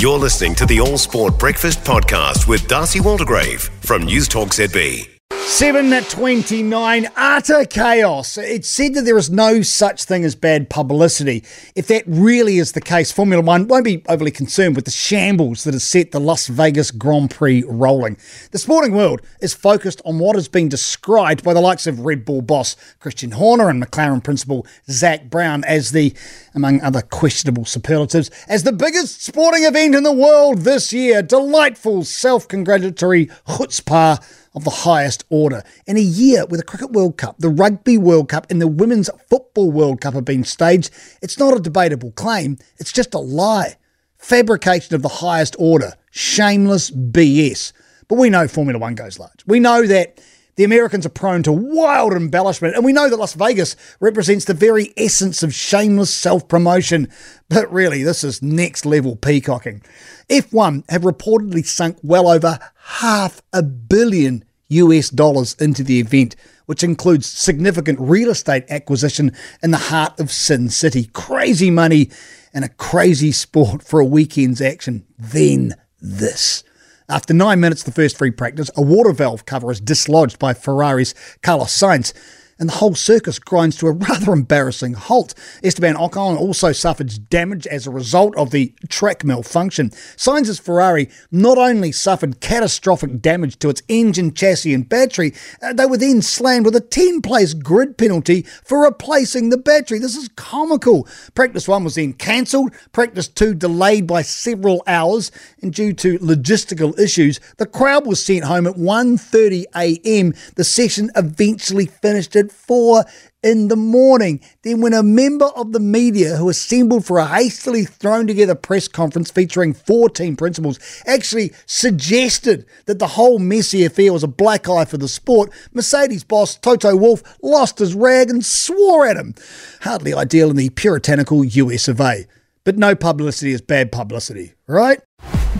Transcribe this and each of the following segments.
You're listening to the All Sport Breakfast Podcast with D'Arcy Waldegrave from News Talk ZB. 7.29, utter chaos. It's said that there is no such thing as bad publicity. If that really is the case, Formula One won't be overly concerned with the shambles that has set the Las Vegas Grand Prix rolling. The sporting world is focused on what has been described by the likes of Red Bull boss Christian Horner and McLaren principal Zak Brown as the, among other questionable superlatives, as the biggest sporting event in the world this year. Delightful, self-congratulatory chutzpah of the highest order. In a year where the Cricket World Cup, the Rugby World Cup, and the Women's Football World Cup have been staged, it's not a debatable claim, it's just a lie. Fabrication of the highest order. Shameless BS. But we know Formula One goes large. We know that the Americans are prone to wild embellishment, and we know that Las Vegas represents the very essence of shameless self promotion. But really, this is next level peacocking. F1 have reportedly sunk well over half a billion US dollars into the event, which includes significant real estate acquisition in the heart of Sin City. Crazy money and a crazy sport for a weekend's action. Then this. After nine minutes, the first free practice, a water valve cover is dislodged by Ferrari's Carlos Sainz and the whole circus grinds to a rather embarrassing halt. Esteban Ocon also suffers damage as a result of the track malfunction. Sainz's Ferrari not only suffered catastrophic damage to its engine, chassis, and battery, uh, they were then slammed with a 10 place grid penalty for replacing the battery. This is comical. Practice 1 was then cancelled, practice 2 delayed by several hours, and due to logistical issues, the crowd was sent home at 1:30 a.m. The session eventually finished at at four in the morning. Then, when a member of the media who assembled for a hastily thrown together press conference featuring 14 principals actually suggested that the whole messy affair was a black eye for the sport, Mercedes boss Toto Wolff lost his rag and swore at him. Hardly ideal in the puritanical US of A. But no publicity is bad publicity, right?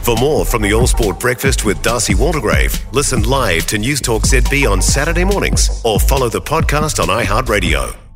For more from the All Sport Breakfast with D'Arcy Waldegrave, listen live to News Talk ZB on Saturday mornings or follow the podcast on iHeartRadio.